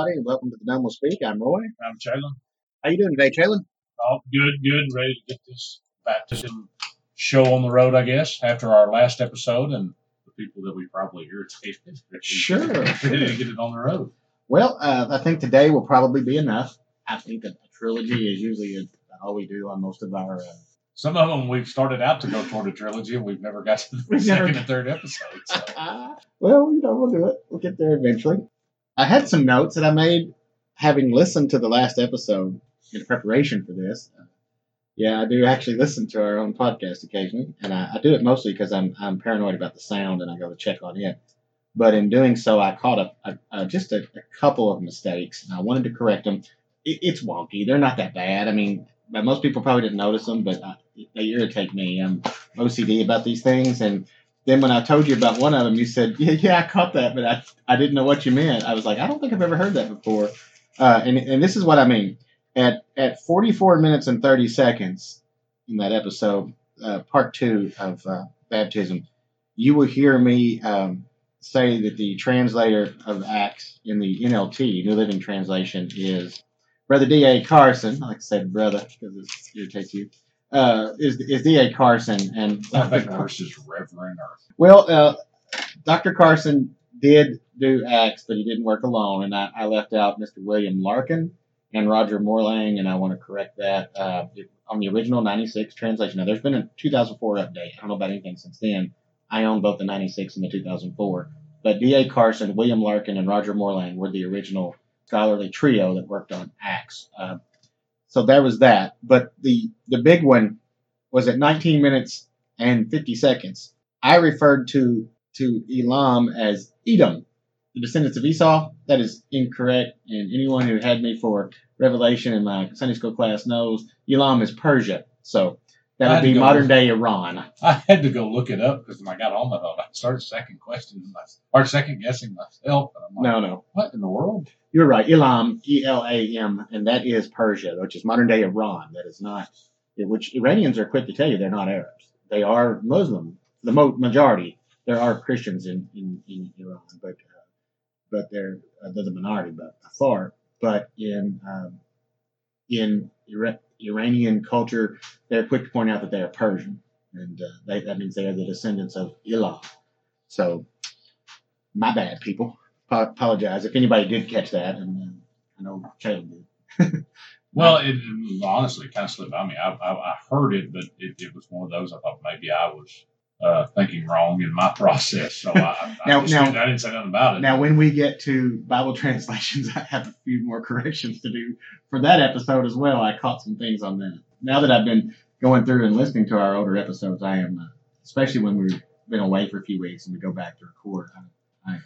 Everybody, and welcome to the Dumb Will Speak. I'm Roy. I'm Jalen. How you doing today, Jalen? Oh, good, good. Ready to get this baptism show on the road, I guess, after our last episode and the people that we probably irritated. Sure, Ready sure. to get it on the road. Well, uh, I think today will probably be enough. I think that a trilogy is usually all we do on most of our. Uh, Some of them we've started out to go toward a trilogy and we've never got to the second and third episode. So. well, you know, we'll do it. We'll get there eventually. I had some notes that I made having listened to the last episode in preparation for this. Uh, yeah, I do actually listen to our own podcast occasionally, and I, I do it mostly because I'm I'm paranoid about the sound and I go to check on it. But in doing so, I caught a, a, a just a, a couple of mistakes, and I wanted to correct them. It, it's wonky; they're not that bad. I mean, most people probably didn't notice them, but I, they irritate me. I'm OCD about these things, and then when I told you about one of them, you said, "Yeah, yeah, I caught that, but I, I didn't know what you meant." I was like, "I don't think I've ever heard that before." Uh, and and this is what I mean. At at 44 minutes and 30 seconds in that episode, uh, part two of uh, baptism, you will hear me um, say that the translator of Acts in the NLT, New Living Translation, is Brother D. A. Carson. I like to say brother because it irritates you. Uh, is is D. A. Carson and I think Reverend or well, uh, Dr. Carson did do acts, but he didn't work alone, and I, I left out Mr. William Larkin and Roger Mohrlang, and I want to correct that uh, on the original '96 translation. Now, there's been a 2004 update. I don't know about anything since then. I own both the '96 and the 2004, but D.A. Carson, William Larkin, and Roger Mohrlang were the original scholarly trio that worked on acts. Uh, so there was that, but the the big one was at 19 minutes and 50 seconds. I referred to to Elam as Edom, the descendants of Esau. That is incorrect, and anyone who had me for Revelation in my Sunday school class knows Elam is Persia. So that would be modern day Iran. I had to go look it up because when I got home, I thought I started second questioning myself or second guessing myself. Like, No, no, what in the world? you're right. Elam, E L A M, and that is Persia, which is modern day Iran. That is not, which Iranians are quick to tell you they're not Arabs. They are Muslim, the mo- majority. There are Christians in, in, in Iran, but uh, but they're uh, they're the minority, but far. But in um, in Ira- Iranian culture, they're quick to point out that they are Persian, and uh, they, that means they are the descendants of Ilah. So, my bad, people. Po- apologize if anybody did catch that, and uh, I know Caleb did. Well, it, it honestly kind of slipped by me. I, I, I heard it, but it, it was one of those I thought maybe I was uh, thinking wrong in my process. So I, I, Now- just now- didn't, I didn't say nothing about it. Now, when we get to Bible translations, I have a few more corrections to do for that episode as well. I caught some things on that. Now that I've been going through and listening to our older episodes, I am, uh, especially when we've been away for a few weeks and we go back to record, I, I,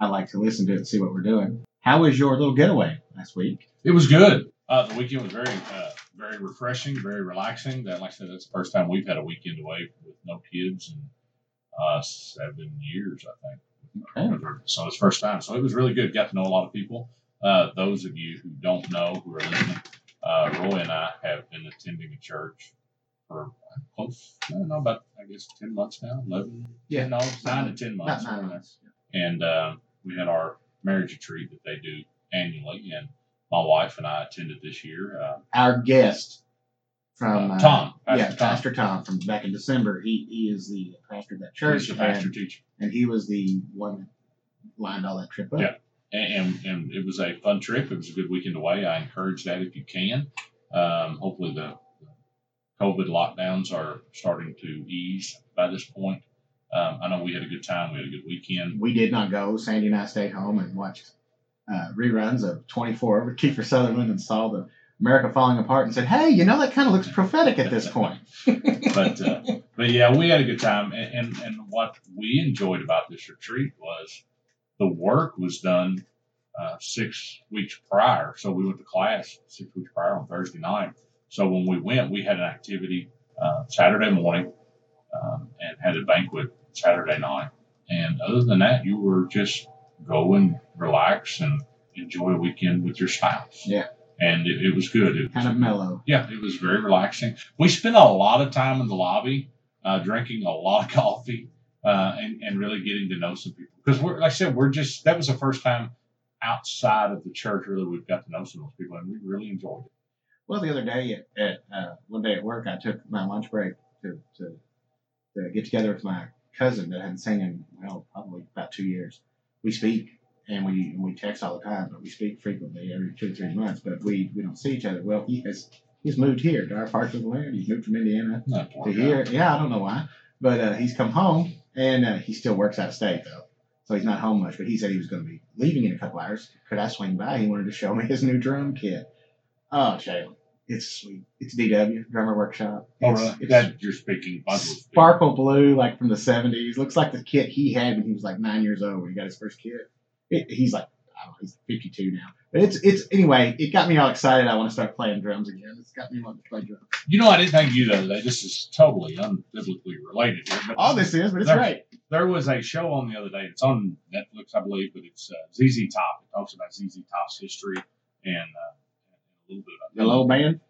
I like to listen to it and see what we're doing. How was your little getaway last week? It was good. Uh, the weekend was very, uh, very refreshing, very relaxing. That, like I said, that's the first time we've had a weekend away with no kids in uh, seven years, I think. Okay. So it's first time. So it was really good. Got to know a lot of people. Uh, those of you who don't know, who are listening, uh, Roy and I have been attending a church for uh, close, I don't know, about I guess ten months now, eleven, Yeah. no, nine to ten months. nine months. and uh, we had our marriage retreat that they do annually, and my wife and I attended this year. Uh, Our guest from Uh, uh, Tom, Pastor yeah, Tom. Pastor Tom from back in December. He he is the pastor of that church, she's a pastor and, teacher, and he was the one that lined all that trip up. Yeah. and, and and it was a fun trip. It was a good weekend away. I encourage that if you can. Um, hopefully the, the COVID lockdowns are starting to ease by this point. Um, I know we had a good time. We had a good weekend. We did not go. Sandy and I stayed home and watched uh, reruns of 24 with Kiefer Sutherland and saw the America falling apart and said, "Hey, you know that kind of looks prophetic at this point." but uh, but yeah, we had a good time, and, and and what we enjoyed about this retreat was the work was done uh, six weeks prior. So we went to class six weeks prior on Thursday night. So when we went, we had an activity uh, Saturday morning um, and had a banquet Saturday night. And other than that, you were just go and relax and enjoy a weekend with your spouse. Yeah. And it, it was good. It kind was of mellow. yeah, it was very relaxing. We spent a lot of time in the lobby, uh, drinking a lot of coffee, uh, and, and really getting to know some people. Because like I said, we're just, that was the first time outside of the church, really, we've got to know some of those people, and we really enjoyed it. Well, the other day at, at uh, one day at work, I took my lunch break to, to to get together with my cousin that I hadn't seen in well probably about two years. We speak and we and we text all the time, but we speak frequently every two or three months. But we we don't see each other. Well, he has he's moved here to our part of the land. He's moved from Indiana to here. Yeah, I don't know why, but uh, he's come home and uh, he still works out of state though, so he's not home much. But he said he was going to be leaving in a couple hours. Could I swing by? He wanted to show me his new drum kit. Oh, Shayla, it's sweet. It's DW Drummer Workshop. Oh, It's, really? it's That you're speaking bundles. sparkle blue, like from the '70s. Looks like the kit he had when he was like nine years old when he got his first kit. It, he's like, I don't know, he's 52 now. But it's it's anyway. It got me all excited. I want to start playing drums again. It's got me wanting to play drums. You know, I didn't think you other day. This is totally unbiblically related here. But All this is, but it's There- great. there was a show on the other day. It's on Netflix, I believe, but it's uh, ZZ Top. It talks about ZZ Top's history and uh, a little bit about The little band.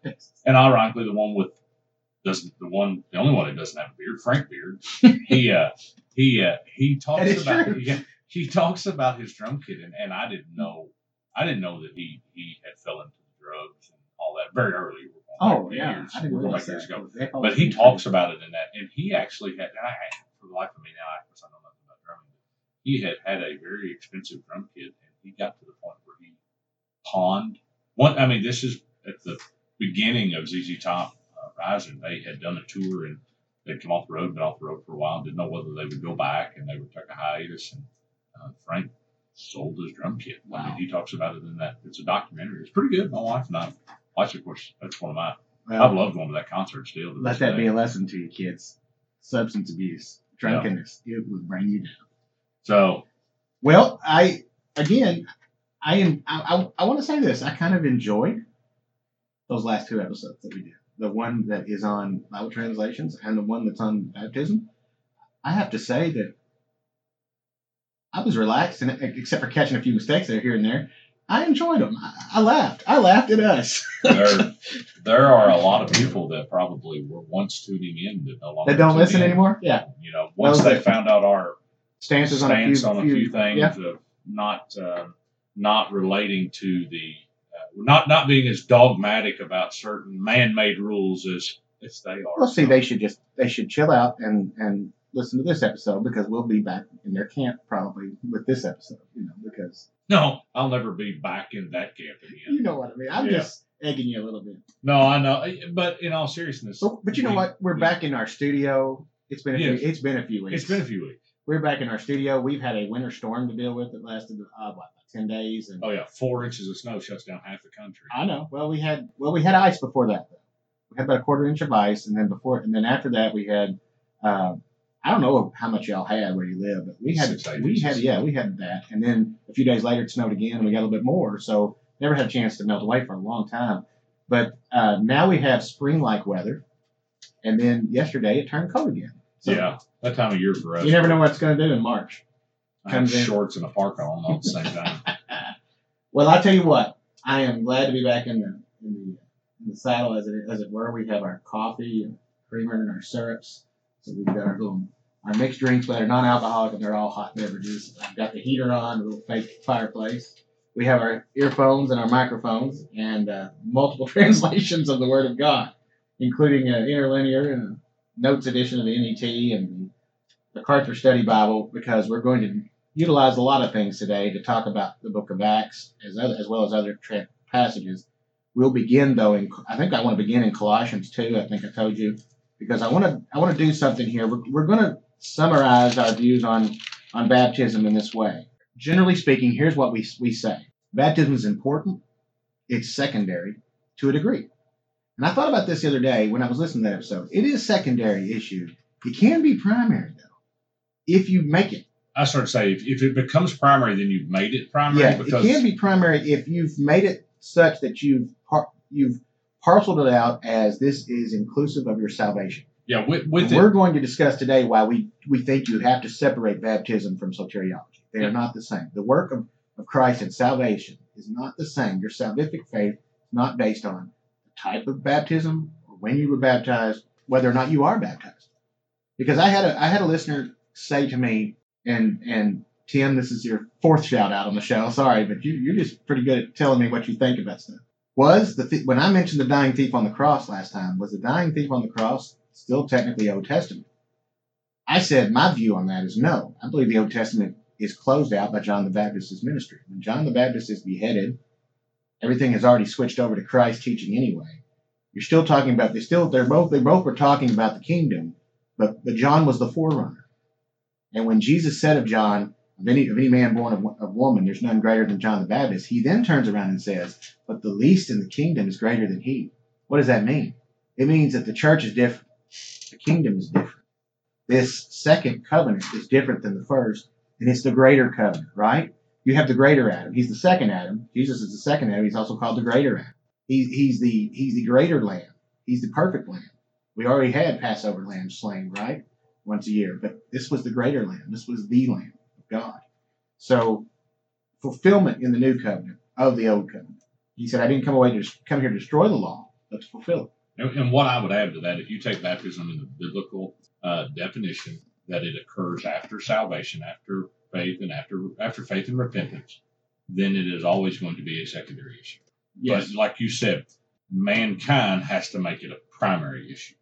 And ironically, the one with doesn't the one the only one that doesn't have a beard, Frank Beard. he uh he uh he talks about true. he, he talks about his drum kit, and, and I didn't know I didn't know that he he had fell into drugs and all that very early. Oh yeah, years, I didn't realize years ago. But he talks about it in that, and he actually had. And I, for the life of me now, I guess I know nothing about drumming. But he had had a very expensive drum kit, and he got to the point where he pawned one. I mean, this is at the beginning of ZZ Top uh, Rising. They had done a tour and they'd come off the road, been off the road for a while, and didn't know whether they would go back, and they would take a hiatus. And uh, Frank sold his drum kit. I mean, he talks about it in that. It's a documentary. It's pretty good. My wife and I watched. it. Of course, that's one of my. I Well, love going to that concert still. let that day. be a lesson to you kids. Substance abuse, drunkenness, it will bring you down. So Well, I again, I am. I, I, I want to say this. I kind of enjoyed those last two episodes that we did. The one that is on Bible translations and the one that's on baptism. I have to say that I was relaxed, and except for catching a few mistakes there here and there, I enjoyed them. I, I laughed. I laughed at us. there, there are a lot of people that probably were once tuning in that no longer that don't listen in. anymore. Yeah, You know, once they found out our stances on a few, stance on a few, things Yeah, of not uh, not relating to the uh, not not being as dogmatic about certain man-made rules as as they are. Well, see, So, they should just they should chill out and and listen to this episode because we'll be back in their camp probably with this episode. You know, because no, I'll never be back in that camp again. you know what I mean. I'm Yeah. just egging you a little bit. No, I know, but in all seriousness, But, but you know what? We're we- back in our studio. It's been a Yes. few, it's been a few weeks. It's been a few weeks. We're back in our studio. We've had a winter storm to deal with that lasted uh, what about ten days. And Oh yeah, four inches of snow shuts down half the country. I know. Well, we had well we had ice before that. Though. We had about a quarter inch of ice, and then before and then after that we had. Uh, I don't know how much y'all had where you live, but we had Six, we had yeah we had that, and then a few days later it snowed again, and we got a little bit more. So never had a chance to melt away for a long time. But uh, now we have spring-like weather, and then yesterday it turned cold again. So yeah, that time of year for us. you never know what it's going to do in March. I have comes in. shorts and a parka on all at the same time. Well, I tell you what, I am glad to be back in the in the, in the saddle as it as it were. We have our coffee and creamer and our syrups. So we've got our little our mixed drinks, but they're non-alcoholic and they're all hot beverages. I've got the heater on, a little fake fireplace. We have our earphones and our microphones and uh, multiple translations of the Word of God, including interlinear and notes edition of the NET and the MacArthur Study Bible, because we're going to utilize a lot of things today to talk about the book of Acts as, other, as well as other tra- passages. We'll begin though in I think I want to begin in Colossians 2. I think I told you because I want to I want to do something here. We're, we're going to summarize our views on on baptism in this way. Generally speaking, here's what we we say: baptism is important. It's secondary to a degree. And I thought about this the other day when I was listening to that episode. It is a secondary issue. It can be primary though, if you make it. I start to say if, if it becomes primary, then you've made it primary Yeah, because it can be primary if you've made it such that you've par- you've parceled it out as this is inclusive of your salvation. yeah with, with We're it, going to discuss today why we, we think you have to separate baptism from soteriology. They Yeah. are not the same. The work of, of Christ and salvation is not the same. Your salvific faith is not based on type of baptism or when you were baptized, whether or not you are baptized. Because I had a I had a listener say to me, and and Tim, this is your fourth shout out on the show. Sorry, but you, you're just pretty good at telling me what you think about stuff. Was the th- when I mentioned the dying thief on the cross last time, was the dying thief on the cross still technically Old Testament? I said my view on that is no. I believe the Old Testament is closed out by John the Baptist's ministry. When John the Baptist is beheaded, everything has already switched over to Christ's teaching anyway. You're still talking about they still they're both they both were talking about the kingdom, but but John was the forerunner. And when Jesus said of John, of any of any man born of, of woman, there's none greater than John the Baptist. He then turns around and says, "But the least in the kingdom is greater than he." What does that mean? It means that the church is different. The kingdom is different. This second covenant is different than the first, and it's the greater covenant, right? You have the greater Adam. He's the second Adam. Jesus is the second Adam. He's also called the greater Adam. He, he's the he's the greater lamb. He's the perfect lamb. We already had Passover lamb slain, right? Once a year. But this was the greater lamb. This was the lamb of God. So fulfillment in the new covenant of the old covenant. He said, I didn't come away to come here to destroy the law, but to fulfill it. And, and what I would add to that, if you take baptism in the biblical uh, definition, that it occurs after salvation, after faith, and after after faith and repentance, then it is always going to be a secondary issue. Yes. But like you said, mankind has to make it a primary issue.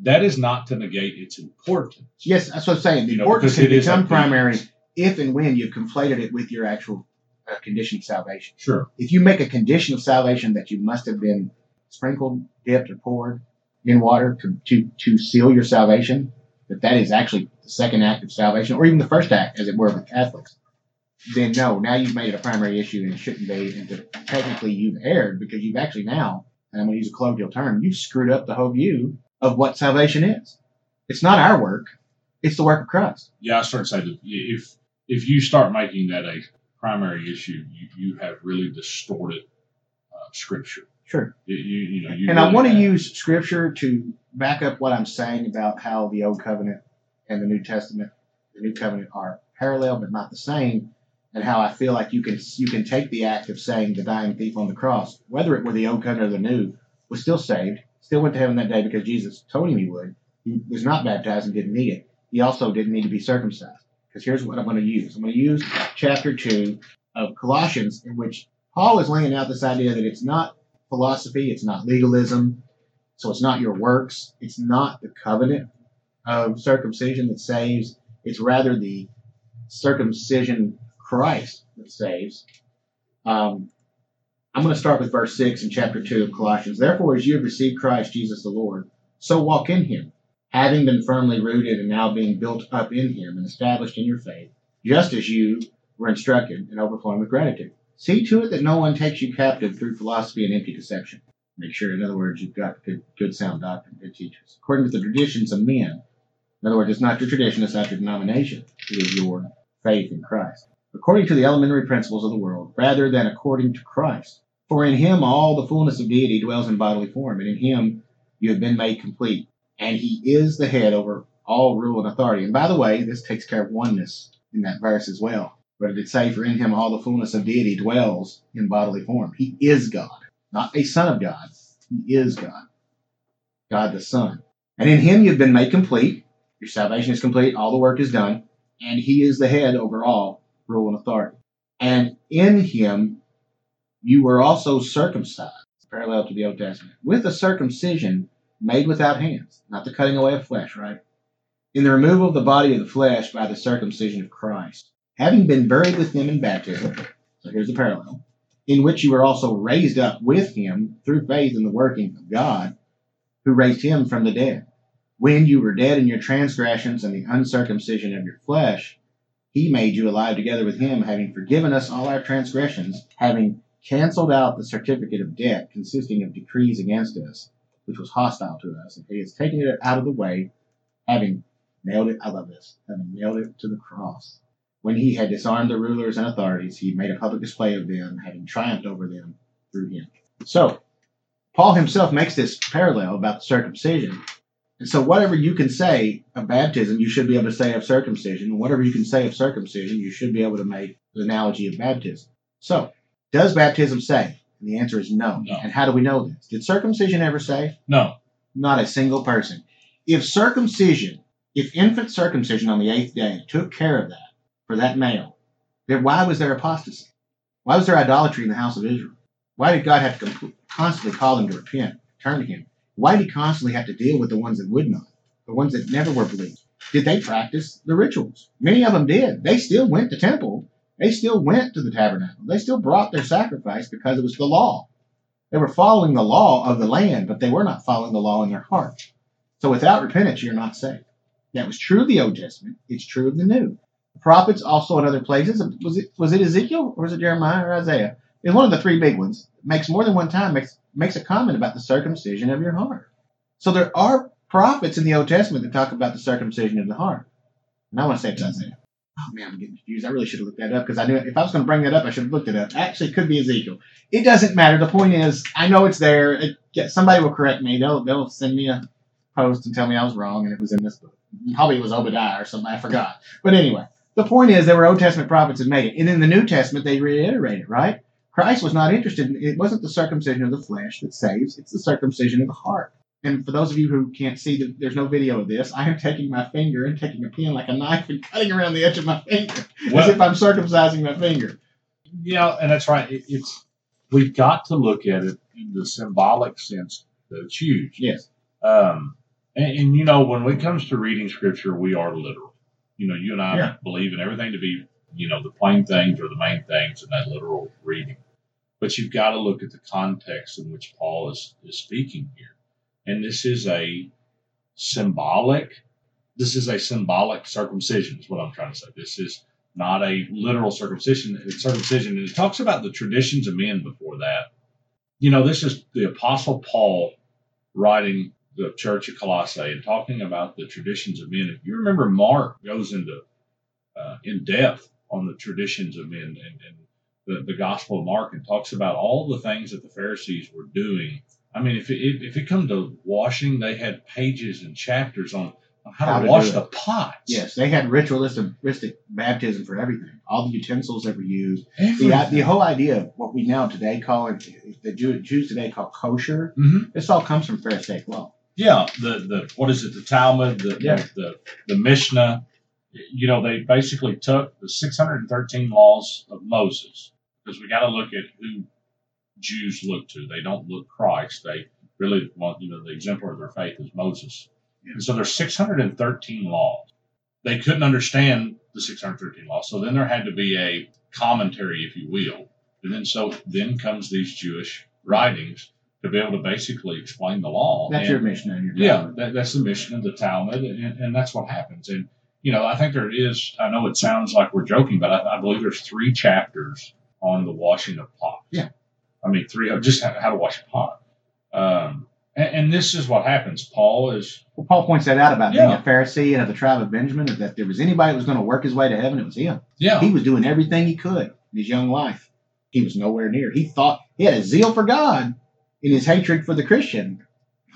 That is not to negate its importance. Yes, that's what I'm saying. The You importance because can become primary if and when you've conflated it with your actual uh, condition of salvation. Sure. If you make a condition of salvation that you must have been sprinkled, dipped, or poured in water to, to, to seal your salvation, that that is actually the second act of salvation, or even the first act, as it were with Catholics, then no, now you've made it a primary issue and it shouldn't be. And technically you've erred because you've actually now, and I'm going to use a colloquial term, you've screwed up the whole view of what salvation is. It's not our work, it's the work of Christ. Yeah, I start to say that if if you start making that a primary issue, you, you have really distorted uh, Scripture. Sure. You, you, you know, you and I want to use scripture to back up what I'm saying about how the Old Covenant and the New Testament, the New Covenant are parallel but not the same, and how I feel like you can you can take the act of saying the dying thief on the cross, whether it were the Old Covenant or the New, was still saved, still went to heaven that day because Jesus told him he would. He was not baptized and didn't need it. He also didn't need to be circumcised. Because here's what I'm going to use. I'm going to use chapter two of Colossians, in which Paul is laying out this idea that it's not philosophy, it's not legalism, so it's not your works, it's not the covenant of circumcision that saves, it's rather the circumcision Christ that saves. Um, I'm going to start with verse 6 in chapter 2 of Colossians. Therefore, as you have received Christ Jesus the Lord, so walk in him, having been firmly rooted and now being built up in him and established in your faith, just as you were instructed and overflowing with gratitude. See to it that no one takes you captive through philosophy and empty deception. Make sure, in other words, you've got good, good sound doctrine, good teachers. According to the traditions of men. In other words, it's not your tradition, it's not your denomination. It is your faith in Christ. According to the elementary principles of the world, rather than according to Christ. For in him all the fullness of deity dwells in bodily form, and in him you have been made complete. And he is the head over all rule and authority. And by the way, this takes care of oneness in that verse as well. But it did say, For in him all the fullness of deity dwells in bodily form. He is God, not a son of God. He is God, God the Son. And in him you've been made complete. Your salvation is complete. All the work is done. And he is the head over all rule and authority. And in him you were also circumcised, parallel to the Old Testament, with a circumcision made without hands, not the cutting away of flesh, right? In the removal of the body of the flesh by the circumcision of Christ, having been buried with him in baptism. So here's the parallel. In which you were also raised up with him through faith in the working of God, who raised him from the dead. When you were dead in your transgressions and the uncircumcision of your flesh, he made you alive together with him, having forgiven us all our transgressions, having canceled out the certificate of debt consisting of decrees against us, which was hostile to us, and he has taken it out of the way, having nailed it, I love this, having nailed it to the cross. When he had disarmed the rulers and authorities, he made a public display of them, having triumphed over them through him. So, Paul himself makes this parallel about the circumcision. And so, whatever you can say of baptism, you should be able to say of circumcision. And whatever you can say of circumcision, you should be able to make the analogy of baptism. So, does baptism save? And the answer is no. No. And how do we know this? Did circumcision ever save? No. Not a single person. If circumcision, if infant circumcision on the eighth day took care of that for that male, why was there apostasy? Why was there idolatry in the house of Israel? Why did God have to constantly call them to repent, turn to Him? Why did He constantly have to deal with the ones that would not, the ones that never were believed? Did they practice the rituals? Many of them did. They still went to temple. They still went to the tabernacle. They still brought their sacrifice because it was the law. They were following the law of the land, but they were not following the law in their heart. So without repentance, you're not saved. That was true of the Old Testament. It's true of the New. Prophets also in other places. Was it was it Ezekiel or was it Jeremiah or Isaiah? It's one of the three big ones. Makes more than one time makes makes a comment about the circumcision of your heart. So there are prophets in the Old Testament that talk about the circumcision of the heart. And I want to say it's Isaiah. Oh man, I'm getting confused. I really should have looked that up because I knew if I was going to bring that up, I should have looked it up. Actually, it could be Ezekiel. It doesn't matter. The point is, I know it's there. It, yeah, somebody will correct me. They'll they'll send me a post and tell me I was wrong and it was in this book. Probably it was Obadiah or something. I forgot. But anyway, the point is there were Old Testament prophets that made it, and in the New Testament they reiterate it. Right? Christ was not interested. in It wasn't the circumcision of the flesh that saves. It's the circumcision of the heart. And for those of you who can't see, there's no video of this. I am taking my finger and taking a pin like a knife and cutting around the edge of my finger as if I'm circumcising my finger. Yeah, and that's right. It, it's we've got to look at it in the symbolic sense that it's huge. Yes. Um, and, and you know, when it comes to reading scripture, we are literal. You know, you and I Yeah. believe in everything to be, you know, the plain things or the main things in that literal reading. But you've got to look at the context in which Paul is, is speaking here. And this is a symbolic, this is a symbolic circumcision, is what I'm trying to say. This is not a literal circumcision. It's circumcision. And it talks about the traditions of men before that. You know, this is the Apostle Paul writing the church of Colossae and talking about the traditions of men. If you remember, Mark goes into uh, in depth on the traditions of men and, and the, the Gospel of Mark and talks about all the things that the Pharisees were doing. I mean, if it, if it come to washing, they had pages and chapters on, how, How to to wash the pots. Yes, they had ritualistic baptism for everything. All the utensils that were used. The, the whole idea of what we now today call it, the Jews today call kosher, Mhm. this all comes from Pharisaic law. Yeah, the the what is it? The Talmud, the Yeah. the, the the Mishnah. You know, they basically took the 613 laws of Moses because we got to look at who Jews look to. They don't look Christ. They really want you know the exemplar of their faith is Moses. Yeah. And so there's 613 laws. They couldn't understand the 613 laws, so then there had to be a commentary, if you will. And then so then comes these Jewish writings to be able to basically explain the law. That's And- your Mishnah and your yeah, that, that's the Mishnah of the Talmud, and, and that's what happens. And you know, I think there is. I know it sounds like we're joking, but I, I believe there's three chapters on the washing of pots. Yeah. I mean, three of just how, how to wash a pot. Um, and, and this is what happens. Paul is Well, Paul points that out about being a Pharisee and of the tribe of Benjamin, that if there was anybody that was going to work his way to heaven, it was him. yeah, He was doing everything he could in his young life. He was nowhere near. He thought he had a zeal for God in his hatred for the Christian,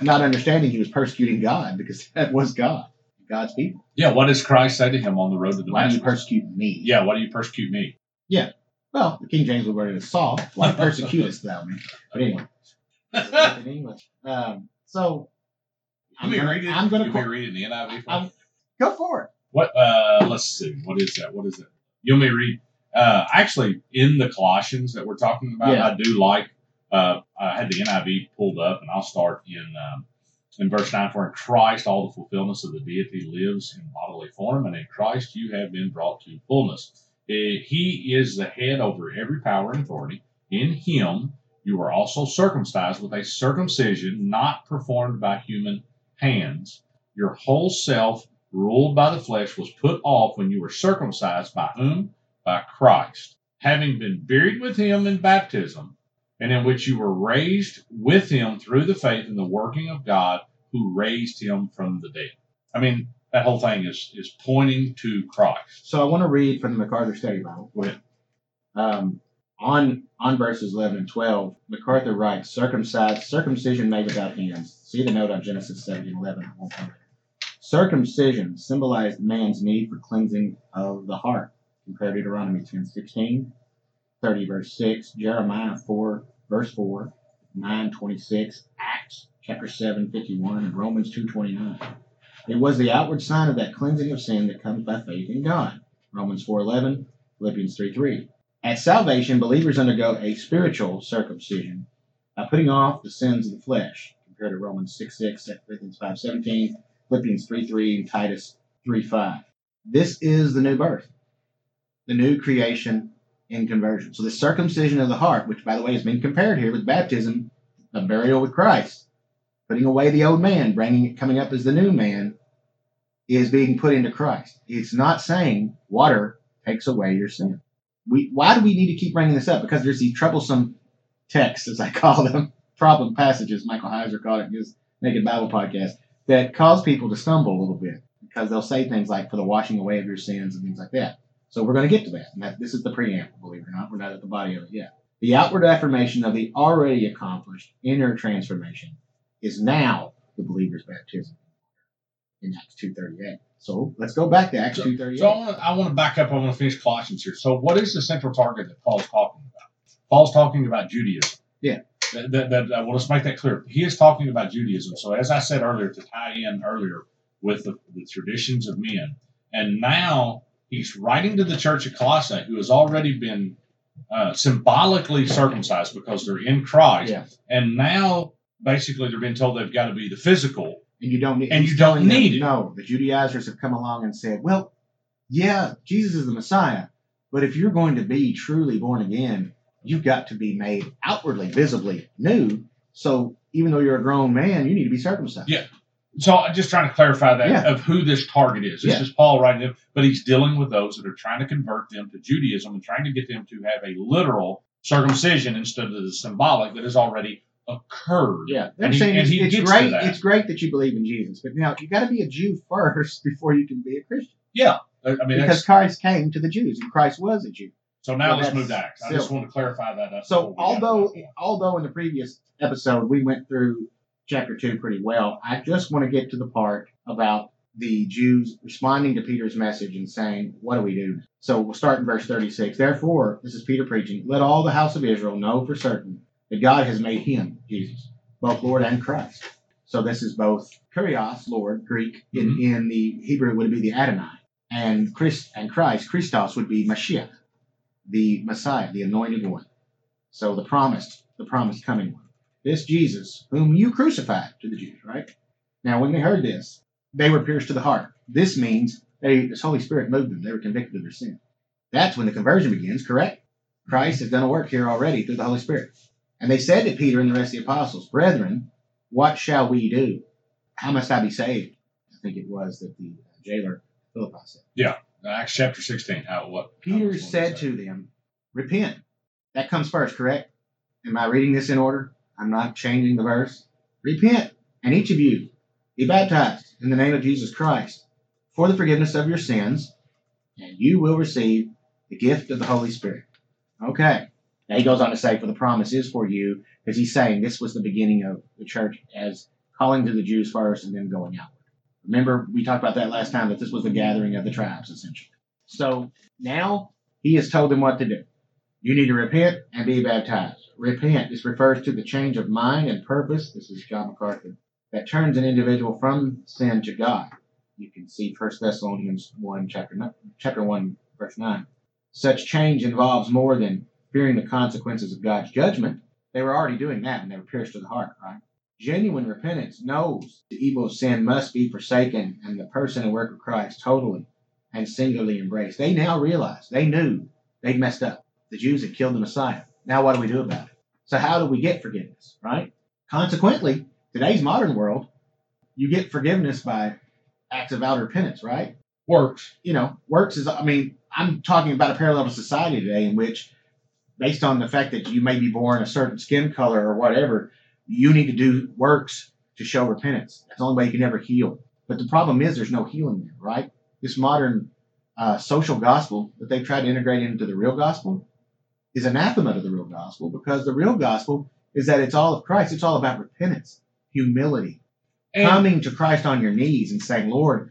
not understanding he was persecuting God because that was God, God's people. yeah. What does Christ say to him on the road to Why do you Damascus? persecute me? yeah, why do you persecute me? Yeah. Well, the King James word it as Saul. Why persecutest thou me? But anyway, in English. Um, so I'm gonna, read it? I'm gonna Can read it in the NIV? for I'm- go for it. What? Uh, let's see. What is that? What is it? You to read? Uh, actually, in the Colossians that we're talking about, Yeah. I do like. Uh, I had the NIV pulled up, and I'll start in um, in verse nine. For in Christ, all the fulfillment of the deity lives in bodily form, and in Christ you have been brought to fullness. Eh, He is the head over every power and authority. In Him you are also circumcised with a circumcision not performed by human hands. Your whole self ruled by the flesh was put off when you were circumcised by whom? By Christ, having been buried with him in baptism, and in which you were raised with him through the faith in the working of God who raised him from the dead. I mean, that whole thing is is pointing to Christ. So I want to read from the MacArthur Study Bible. Go ahead. Um, on on verses 11 and 12, MacArthur writes, circumcised, circumcision made without hands. See the note on Genesis 17 11. I won't come. Circumcision symbolized man's need for cleansing of the heart. Compare Deuteronomy 10 16, 30 verse 6, Jeremiah 4 verse 4, 9 26, Acts chapter 7 51, and Romans 2 29. It was the outward sign of that cleansing of sin that comes by faith in God. Romans 4 11, Philippians 3 3. At salvation, believers undergo a spiritual circumcision by putting off the sins of the flesh, compared to Romans 6 6, 2 Corinthians 5 17, Philippians 3 3, and Titus 3 5. This is the new birth, the new creation in conversion. So the circumcision of the heart, which by the way is being compared here with baptism, a burial with Christ, putting away the old man, bringing it coming up as the new man, is being put into Christ. It's not saying water takes away your sin. We why do we need to keep bringing this up? Because there's these troublesome texts, as I call them, problem passages. Michael Heiser called it in his Naked Bible podcast that cause people to stumble a little bit because they'll say things like "for the washing away of your sins" and things like that. So we're going to get to that. And that, this is the preamble, believe it or not. We're not at the body of it yet. The outward affirmation of the already accomplished inner transformation is now the believer's baptism in Acts 2.38. So let's go back to Acts So- 2.38. So I want to I want to back up. I want to finish Colossians here. So what is the central target that Paul's talking about? Paul's talking about Judaism. Yeah. That, that, that, uh, well, let's make that clear. He is talking about Judaism. So as I said earlier, to tie in earlier with the, the traditions of men, and now he's writing to the church at Colossae, who has already been uh, symbolically circumcised because they're in Christ, yeah. and now basically they're being told they've got to be the physical. And you don't need, And you don't telling them, need it. No, the Judaizers have come along and said, well, yeah, Jesus is the Messiah, but if you're going to be truly born again, you've got to be made outwardly, visibly new. So even though you're a grown man, you need to be circumcised. Yeah. So I'm just trying to clarify that Yeah. of who this target is. This Yeah. is Paul writing them, but he's dealing with those that are trying to convert them to Judaism and trying to get them to have a literal circumcision instead of the symbolic that has already occurred. Yeah, they're And he- saying and it's, he it's great. It's great that you believe in Jesus, but now you got to be a Jew first before you can be a Christian. Yeah, I mean, because Christ came to the Jews, and Christ was a Jew. so now well, let's move to Acts. I just want to clarify that. Up So before we get although although in the previous episode we went through chapter two pretty well, I just want to get to the part about the Jews responding to Peter's message and saying, "What do we do?" So we'll start in verse thirty-six. Therefore, this is Peter preaching. Let all the house of Israel know for certain that God has made him Jesus, both Lord and Christ. So this is both Kurios, Lord, Greek. In, mm-hmm. in the Hebrew, it would be the Adonai, and Christ and Christ, Christos would be Mashiach, the Messiah, the Anointed One. So the promised, the promised coming one. This Jesus, whom you crucified to the Jews, right? Now, when they heard this, they were pierced to the heart. This means they, this Holy Spirit moved them. They were convicted of their sin. That's when the conversion begins, correct? Christ has done a work here already through the Holy Spirit. And they said to Peter and the rest of the apostles, Brethren, what shall we do? How must I be saved? I think it was that the uh, jailer Philippi said. Yeah, uh, Acts chapter 16. How what? Peter said to them, Repent. That comes first, correct? Am I reading this in order? I'm not changing the verse. Repent, and each of you be baptized in the name of Jesus Christ for the forgiveness of your sins, and you will receive the gift of the Holy Spirit. Okay. Now he goes on to say, For the promise is for you, because he's saying this was the beginning of the church as calling to the Jews first and then going outward. Remember, we talked about that last time, that this was the gathering of the tribes, essentially. So now he has told them what to do. You need to repent and be baptized. Repent. This refers to the change of mind and purpose. This is John MacArthur. That turns an individual from sin to God. You can see 1 Thessalonians 1, chapter, chapter 1, verse 9. Such change involves more than fearing the consequences of God's judgment. They were already doing that and they were pierced to the heart, right? Genuine repentance knows the evil of sin must be forsaken and the person and work of Christ totally and singularly embraced. They now realize, they knew they'd messed up. The Jews had killed the Messiah. Now what do we do about it? So how do we get forgiveness, right? Consequently, today's modern world, you get forgiveness by acts of outer penance, right? Works. you know, works is, I mean, I'm talking about a parallel to society today in which, based on the fact that you may be born a certain skin color or whatever, you need to do works to show repentance. That's the only way you can ever heal. But the problem is there's no healing there, right? This modern uh, social gospel that they've tried to integrate into the real gospel is anathema to the real gospel because the real gospel is that it's all of Christ. It's all about repentance, humility, And, coming to Christ on your knees and saying, Lord,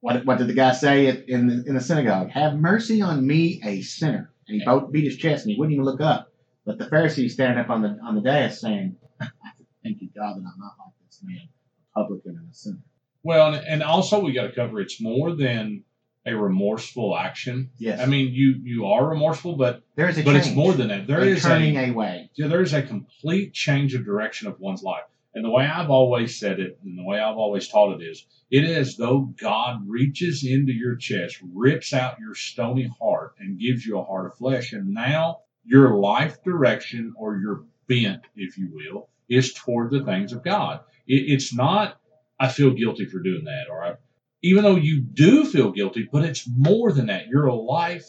what, what did the guy say in the, in the synagogue? Have mercy on me, a sinner. And he both beat his chest and he wouldn't even look up. But the Pharisees standing up on the on the dais saying, Thank you, God, that I'm not like this man, a publican and a sinner. Well, and, and also we got to cover it's more than a remorseful action. Yes. I mean, you you are remorseful, but there is a but it's more than that. There a is turning a away. yeah, there is a complete change of direction of one's life. And the way I've always said it, and the way I've always taught it is, it is as though God reaches into your chest, rips out your stony heart, and gives you a heart of flesh. And now your life direction or your bent, if you will, is toward the things of God. It, it's not, I feel guilty for doing that, or I, even though you do feel guilty, but it's more than that. Your life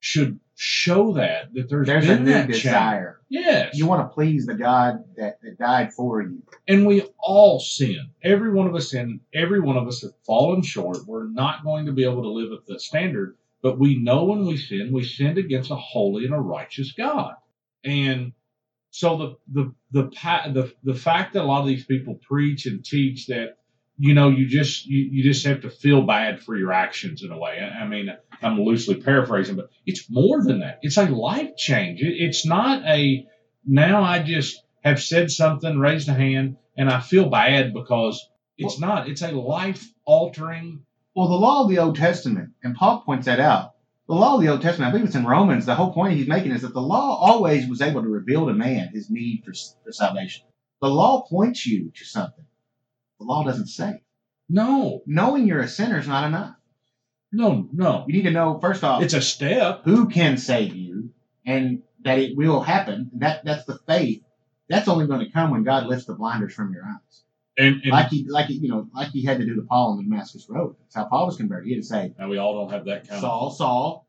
should show that, that there's, There's a been that change. desire. Yes. You want to please the God that, that died for you. And we all sin. Every one of us sin. Every one of us have fallen short. We're not going to be able to live at the standard, but we know when we sin, we sinned against a holy and a righteous God. And so the the the the the fact that a lot of these people preach and teach that you know you just you, you just have to feel bad for your actions in a way. I, I mean, I'm loosely paraphrasing, but it's more than that. It's a life change. It, it's not a now I just have said something, raised a hand, and I feel bad because it's not. It's a life altering. Well, the law of the Old Testament, and Paul points that out. The law of the Old Testament, I believe it's in Romans, the whole point he's making is that the law always was able to reveal to man his need for, for salvation. The law points you to something. The law doesn't save. No, Knowing you're a sinner is not enough. no, no. You need to know, first off, It's a step. who can save you and that it will happen. That That's the faith. That's only going to come when God lifts the blinders from your eyes. And, and Like he, like he, you know, like he had to do to Paul on the Damascus Road. That's how Paul was converted. He had to say, now we all don't have that kind of. Saul, Saul,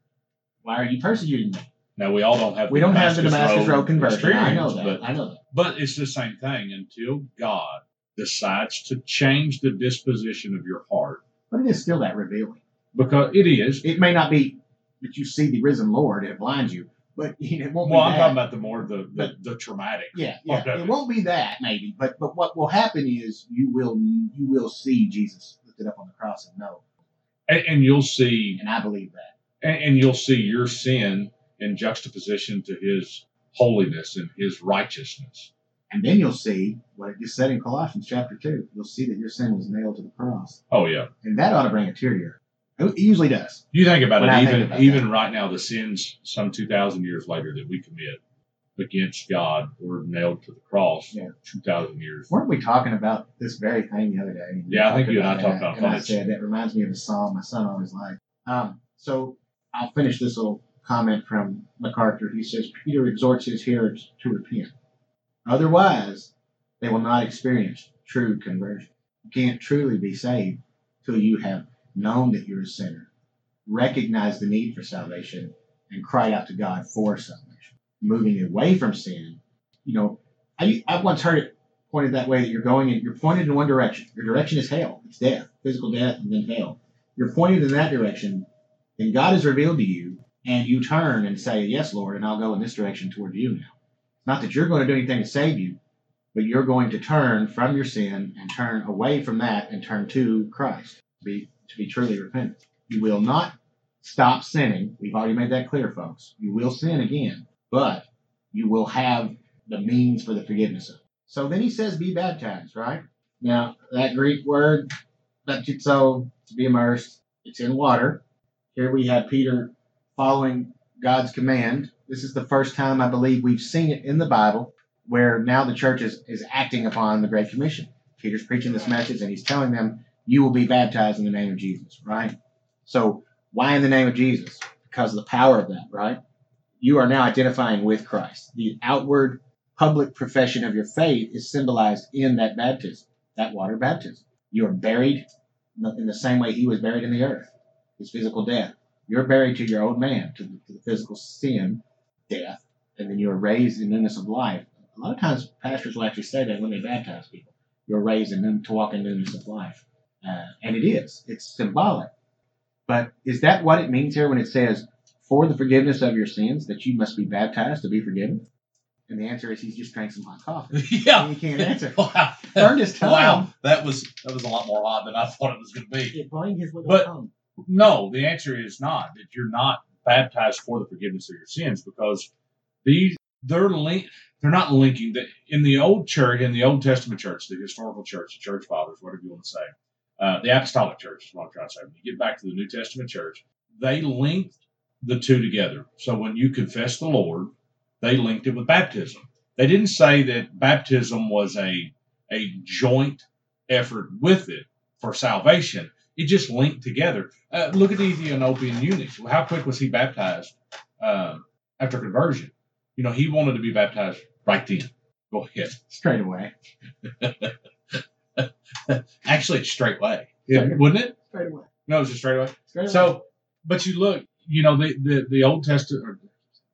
why are you persecuting me? Now we all don't have. We don't have the Damascus Road conversion. I know that. but I know that. But it's the same thing until God decides to change the disposition of your heart. But it is still that revealing. Because it is. It may not be that you see the risen Lord and it blinds you, but it won't Well, I'm that. talking about the more the, the, the traumatic. yeah, yeah. Okay. It won't be that maybe, but but what will happen is you will you will see Jesus lifted up on the cross and know, And, and you'll see and I believe that. and, and you'll see your sin in juxtaposition to his holiness and his righteousness. And then you'll see what it just said in Colossians chapter two. You'll see that your sin was nailed to the cross, Oh yeah. and that ought to bring a tear to your. It usually does. You think about When it, I even about even right now, the sins some two thousand years later that we commit against God were nailed to the cross Yeah. two thousand years. Weren't we talking about this very thing the other day? Yeah, I think you and I that, talked about And I said that reminds me of a song my son always liked. Um, so I'll finish this little comment from MacArthur. He says Peter exhorts his hearers to repent. Otherwise, they will not experience true conversion. You can't truly be saved till you have known that you're a sinner, recognized the need for salvation, and cried out to God for salvation. Moving away from sin, you know, I, I once heard it pointed that way that you're going in, you're pointed in one direction. Your direction is hell. It's death, physical death, and then hell. You're pointed in that direction, and God is revealed to you, and you turn and say, Yes, Lord, and I'll go in this direction toward you now. Not that you're going to do anything to save you, but you're going to turn from your sin and turn away from that and turn to Christ to be to be truly repentant. You will not stop sinning. We've already made that clear, folks. You will sin again, but you will have the means for the forgiveness of it. So then he says, be baptized, right? Now, that Greek word, baptizo, to be immersed, it's in water. Here we have Peter following God's command. This is the first time I believe we've seen it in the Bible where now the church is, is acting upon the Great Commission. Peter's preaching this message and he's telling them, you will be baptized in the name of Jesus, right? So why in the name of Jesus? Because of the power of that, right? You are now identifying with Christ. The outward public profession of your faith is symbolized in that baptism, that water baptism. You are buried in the same way he was buried in the earth, his physical death. You're buried to your old man, to the, to the physical sin, death, and then you are raised in newness of life. A lot of times, pastors will actually say that when they baptize people. You're raised in them to walk in newness of life. Uh, and it is. It's symbolic. But is that what it means here when it says, for the forgiveness of your sins, that you must be baptized to be forgiven? And the answer is he's just drank some hot coffee. yeah. He can't answer. Wow. Burned his tongue. Wow. That was that was a lot more odd than I thought it was going to be. It his little But- tongue. No, the answer is not that you're not baptized for the forgiveness of your sins because these they're link they're not linking that in the old church in the Old Testament church, the historical church, the church fathers, whatever you want to say. uh, the Apostolic Church is what I'm trying to say. When you get back to the New Testament church, they linked the two together. So when you confess the Lord, they linked it with baptism. They didn't say that baptism was a a joint effort with it for salvation. It just linked together. Uh, look at the Ethiopian eunuch. How quick was he baptized uh, after conversion? You know, he wanted to be baptized right then. Go ahead. Straight away. Actually, it's straight away, Straight- wouldn't it? Straight away. No, it was just straight away. Straight away. So, but you look, you know, the the, the Old Testament, or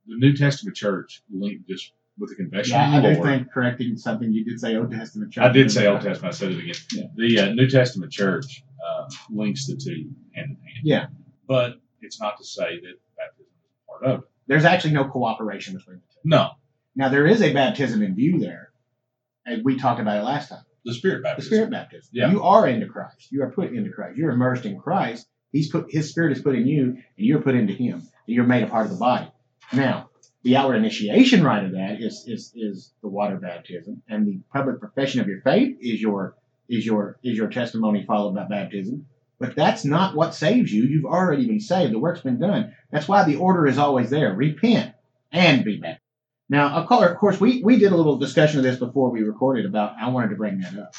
the New Testament church linked just with the confession yeah, I do Lord. think correcting something you did say Old Testament church. I did say Old Testament. I said it again. Yeah. The uh, New Testament church uh, links the two hand in hand. Yeah. But it's not to say that baptism is part of it. There's actually no cooperation between the two. No, Now there is a baptism in view there, and we talked about it last time. the Spirit baptism. The. Spirit baptism. Yeah. You are into Christ. You are put into Christ. You're immersed in Christ. He's put His Spirit is put in you, and you're put into Him. And you're made a part of the body. Now, the outward initiation rite of that is is is the water baptism, and the public profession of your faith is your is your is your testimony followed by baptism. But that's not what saves you. You've already been saved. The work's been done. That's why the order is always there. Repent and be baptized. Now, of course, of course, we, we did a little discussion of this before we recorded about, I wanted to bring that up,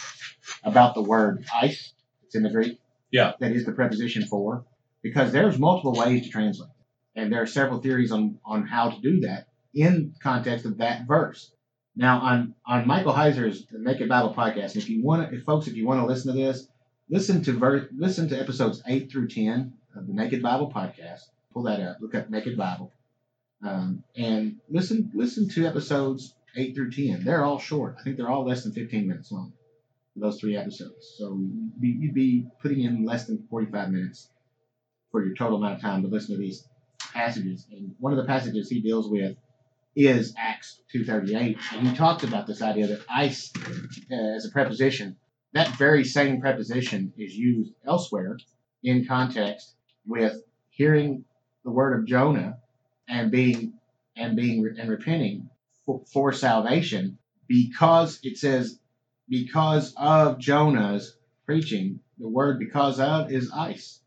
about the word eis. It's in the Greek. Yeah. That is the preposition for, because there's multiple ways to translate. And there are several theories on, on how to do that in context of that verse. Now, on, on Michael Heiser's Naked Bible podcast, if you want to, folks, if you want to listen to this, listen to ver- listen to episodes 8 through 10 of the Naked Bible podcast. Pull that up. Look up Naked Bible um, and listen listen to episodes eight through ten. They're all short. I think they're all less than fifteen minutes long. Those three episodes. So you'd be, putting in less than forty-five minutes for your total amount of time to listen to these passages. And one of the passages he deals with is Acts two thirty-eight, and he talks about this idea that eis uh, as a preposition. That very same preposition is used elsewhere in context with hearing the word of Jonah and being and being and repenting for, for salvation because it says because of Jonah's preaching the word because of is eis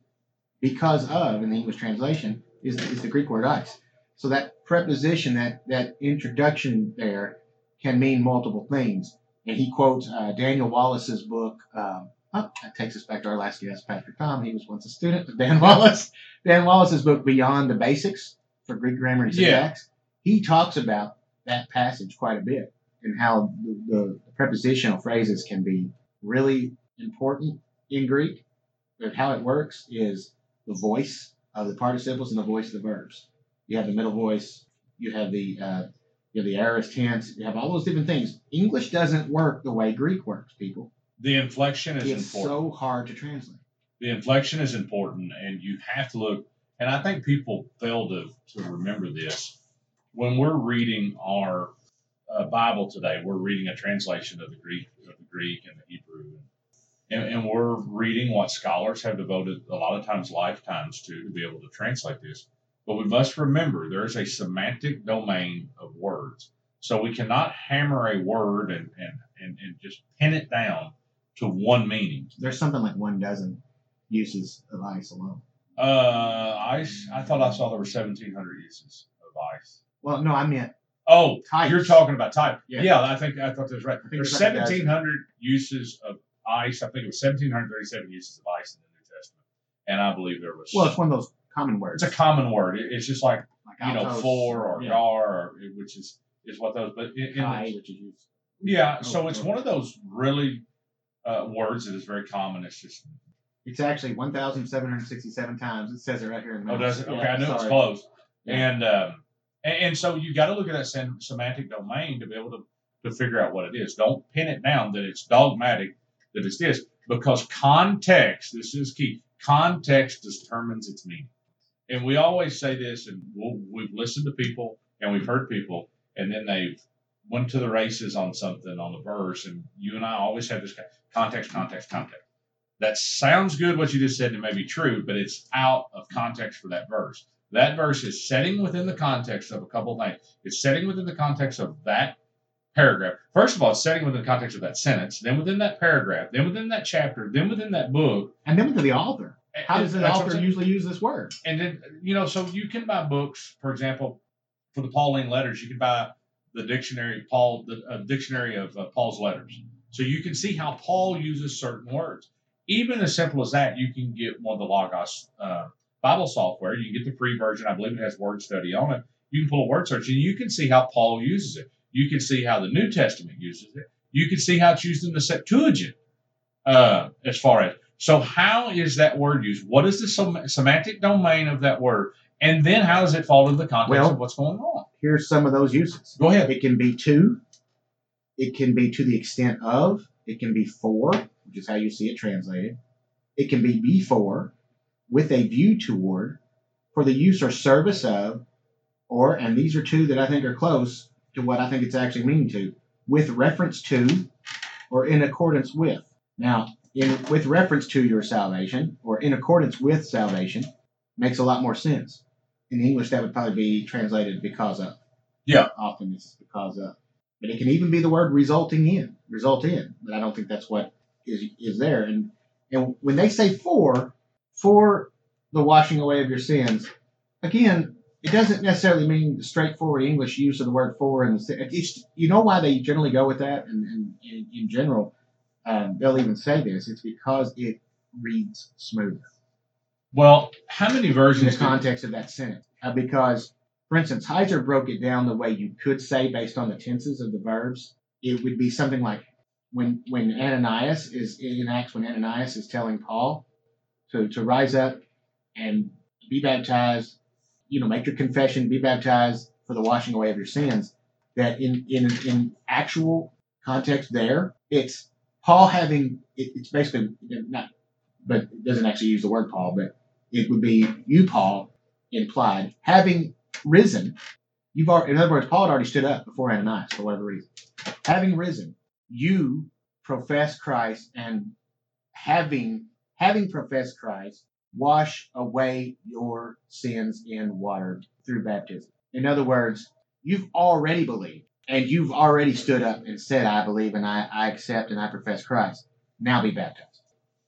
because of in the English translation is, is the Greek word eis so that preposition that that introduction there can mean multiple things and he quotes uh, Daniel Wallace's book um, oh, that takes us back to our last guest Pastor Tom he was once a student of Dan Wallace Dan Wallace's book Beyond the Basics for Greek grammar and Yeah. syntax, he talks about that passage quite a bit and how the, the prepositional phrases can be really important in Greek. But how it works is the voice of the participles and the voice of the verbs. You have the middle voice, you have the uh, you have the aorist tense, you have all those different things. English doesn't work the way Greek works, people. The inflection is It's important. so hard to translate. the inflection is important, and you have to look. And I think people fail to, to remember this when we're reading our uh, Bible today. We're reading a translation of the Greek, of the Greek and the Hebrew, and, and we're reading what scholars have devoted a lot of times lifetimes to to be able to translate this. But we must remember there is a semantic domain of words, so we cannot hammer a word and and, and, and just pin it down to one meaning. There's something like one dozen uses of eis alone. Uh, eis. I thought I saw there were seventeen hundred uses of eis. Well, no, I meant Oh, Types. you're talking about type. Yeah. Yeah, I think I thought that was right. think There's it's like seventeen hundred uses of eis. I think it was seventeen hundred thirty-seven uses of eis in the New Testament, and I believe there was. well, it's one of those common words. it's a common word. It- It's just like like you know for or yeah, gar, or, which is is what those. But in, in the- which is used. yeah, so Oh, it's oh. one of those really uh, words that is very common. It's just It's actually 1,767 times. It says it right here in the Oh, does it? Okay, Yeah, I knew it was close. Yeah. And, um, and and so you got to look at that sem- semantic domain to be able to to figure out what it is. Don't pin it down that it's dogmatic that it's this because context. This is key. Context determines its meaning. And we always say this, and we'll, we've listened to people and we've heard people, and then they've went to the races on something on the verse, and you and I always have this context, context, context. That sounds good what you just said, and it may be true, but it's out of context for that verse. That verse is setting within the context of a couple things. It's setting within the context of that paragraph. First of all, it's setting within the context of that sentence, then within that paragraph, then within that chapter, then within that book. And then to the author. How does the That's what I'm author usually use this word? And then, you know, so you can buy books, for example, for the Pauline letters, you can buy the dictionary, Paul, the uh, dictionary of uh, Paul's letters. So you can see how Paul uses certain words. Even as simple as that, you can get one of the Logos uh, Bible software. You can get the free version. I believe it has word study on it. You can pull a word search and you can see how Paul uses it. You can see how the New Testament uses it. You can see how it's used in the Septuagint uh, as far as. So, how is that word used? What is the sem- semantic domain of that word? And then how does it fall into the context Well- of what's going on? Here's some of those uses. Go ahead. It can be to, it can be to the extent of, it can be for, which is how you see it translated. It can be before, with a view toward, for the use or service of, or, and these are two that I think are close to what I think it's actually meaning to, with reference to, or in accordance with. Now, in with reference to your salvation, or in accordance with salvation, makes a lot more sense. In English, that would probably be translated because of. Yeah. Often it's because of. But it can even be the word resulting in, result in. But I don't think that's what is is there. And and when they say for, for the washing away of your sins, again, it doesn't necessarily mean the straightforward English use of the word for. And it's, you know why they generally go with that. And, and in, in general, um, they'll even say this. It's because it reads smoother Well, how many versions? in the context of that sentence. Uh, because, for instance, Heiser broke it down the way you could say based on the tenses of the verbs. It would be something like when when Ananias is in Acts when Ananias is telling Paul to, to rise up and be baptized, you know, make your confession, be baptized for the washing away of your sins. That in in in actual context there, it's Paul having it, it's basically not, but it doesn't actually use the word Paul, but it would be you, Paul, implied, having risen. You've already, in other words, Paul had already stood up before Ananias for whatever reason. Having risen, you profess Christ, and having having professed Christ, wash away your sins in water through baptism. In other words, you've already believed, and you've already stood up and said, "I believe, and I, I accept, and I profess Christ." Now be baptized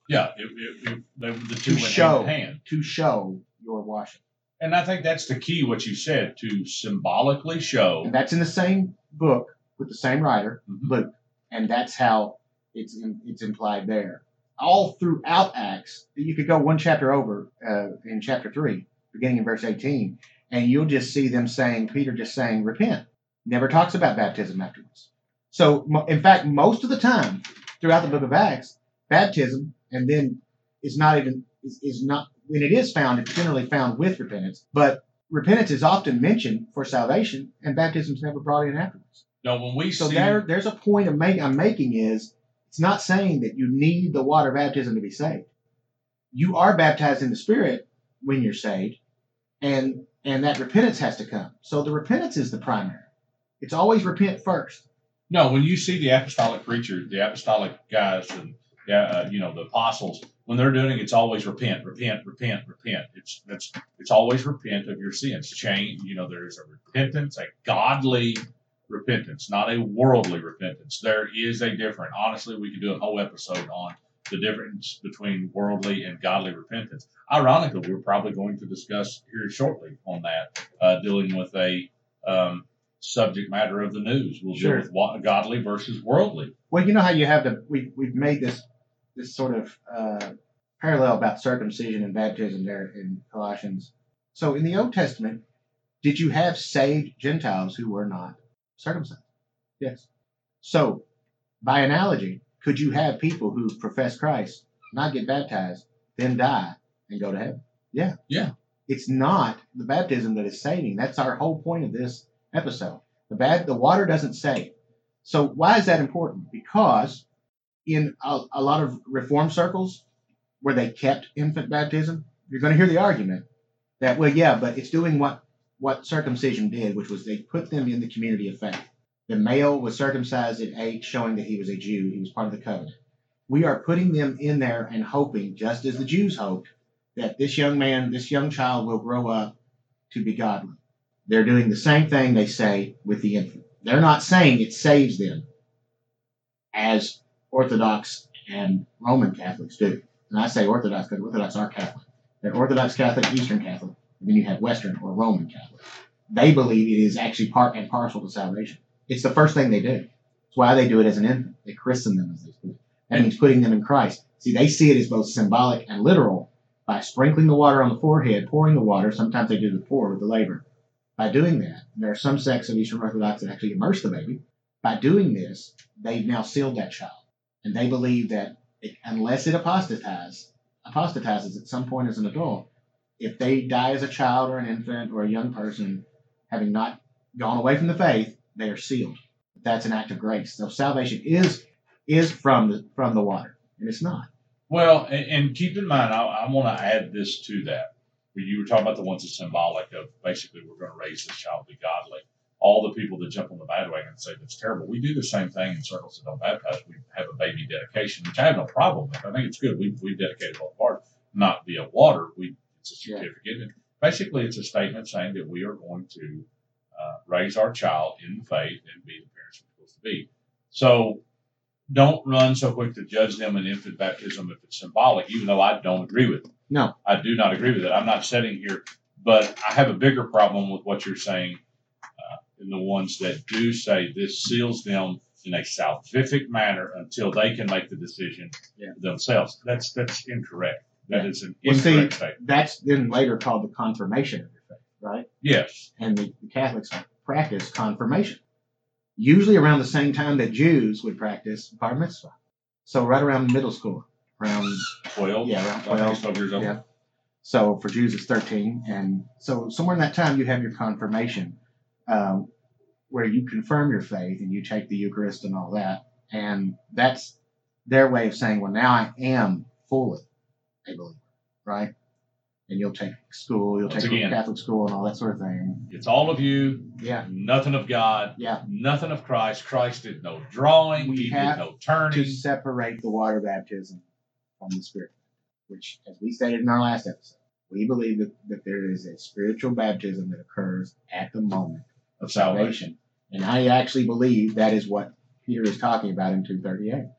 Yeah, it, it, it, they, the two To went show. hand in hand. to show your washing. And I think that's the key, what you said, to symbolically show. And that's in the same book with the same writer, Mhm. Luke, and that's how it's in, it's implied there. All throughout Acts, you could go one chapter over uh, in chapter three, beginning in verse eighteen, and you'll just see them saying Peter just saying repent. Never talks about baptism afterwards. So, in fact, most of the time throughout the book of Acts, baptism and then is not even is, is not when it is found, it's generally found with repentance, but repentance is often mentioned for salvation, and baptism is never brought in afterwards. No, when we So see there, there's a point of make, I'm making is it's not saying that you need the water baptism to be saved. You are baptized in the Spirit when you're saved, and and that repentance has to come. So the repentance is the primary. It's always repent first. No, when you see the apostolic preachers, the apostolic guys, and uh, you know the apostles, when they're doing it, it's always repent, repent, repent, repent. It's it's it's always repent of your sins. Change. You know, there is a repentance, a godly repentance, not a worldly repentance. There is a difference. Honestly, we could do a whole episode on the difference between worldly and godly repentance. Ironically, we're probably going to discuss here shortly on that, uh, dealing with a um, subject matter of the news. We'll Sure. deal with godly versus worldly. Well, you know how you have the we we've made this this sort of uh, parallel about circumcision and baptism there in Colossians. So in the Old Testament, did you have saved Gentiles who were not circumcised? Yes. So by analogy, could you have people who profess Christ not get baptized, then die and go to heaven? Yeah. Yeah. It's not the baptism that is saving. That's our whole point of this episode. The bad the water doesn't save. So why is that important? Because in a, a lot of reform circles where they kept infant baptism, you're going to hear the argument that well, yeah, but it's doing what what circumcision did, which was they put them in the community of faith. The male was circumcised at age, showing that he was a Jew. He was part of the covenant. We are putting them in there and hoping, just as the Jews hoped, that this young man, this young child will grow up to be godly. They're doing the same thing they say with the infant. They're not saying it saves them as Orthodox and Roman Catholics do. And I say Orthodox because Orthodox are Catholic. They're Orthodox Catholic, Eastern Catholic, then you have Western or Roman Catholic. They believe it is actually part and parcel to salvation. It's the first thing they do. It's why they do it as an infant. They christen them as they it. That means putting them in Christ. See, they see it as both symbolic and literal by sprinkling the water on the forehead, pouring the water. Sometimes they do the pour with the labor. By doing that, there are some sects of Eastern Orthodox that actually immerse the baby. By doing this, they've now sealed that child. And they believe that it, unless it apostatizes, apostatizes at some point as an adult, if they die as a child or an infant or a young person, having not gone away from the faith, they are sealed. That's an act of grace. So salvation is is from the from the water, and it's not. Well, and, and keep in mind, I, I want to add this to that. You were talking about the ones that's symbolic of basically we're going to raise this child to be godly. All the people that jump on the bandwagon and say that's terrible. We do the same thing in circles that don't baptize. We have a baby dedication, which I have no problem with. I think it's good. We we dedicated both parts, not via water. We it's a Yeah. certificate, and basically it's a statement saying that we are going to uh, raise our child in the faith and be the parents we're supposed to be. So don't run so quick to judge them in infant baptism if it's symbolic, even though I don't agree with it. No. I do not agree with it. I'm not sitting here, but I have a bigger problem with what you're saying uh, in the ones that do say this seals them in a salvific manner until they can make the decision Yeah. themselves. That's that's incorrect. That is an Well, see- statement. That's then later called the confirmation of your faith, right? Yes. And the, the Catholics practice confirmation, usually around the same time that Jews would practice bar mitzvah. So right around middle school, around Twelve. Yeah, around 12. twelve years old. Yeah. So for Jews, it's 13. And so somewhere in that time, you have your confirmation, um, where you confirm your faith and you take the Eucharist and all that. And that's their way of saying, well, now I am fully a believer, right? And you'll take school, you'll Once take again. Catholic school and all that sort of thing. It's all of you, Yeah. nothing of God, Yeah. nothing of Christ. Christ did no drawing, We he have did no To separate the water baptism from the spirit, which, as we stated in our last episode, we believe that, that there is a spiritual baptism that occurs at the moment Of salvation. salvation. And I actually believe that is what Peter is talking about in 238.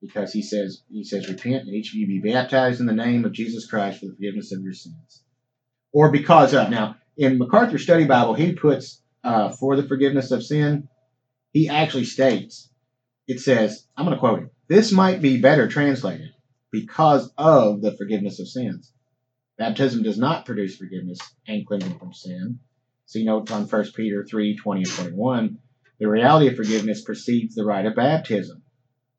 Because he says, he says, repent and each of you be baptized in the name of Jesus Christ for the forgiveness of your sins. Or because of. Now, in MacArthur Study Bible, he puts uh, for the forgiveness of sin. He actually states, it says, I'm going to quote him. This might be better translated because of the forgiveness of sins. Baptism does not produce forgiveness and cleansing from sin. See notes on 1 Peter 3 20 and 21. The reality of forgiveness precedes the rite of baptism,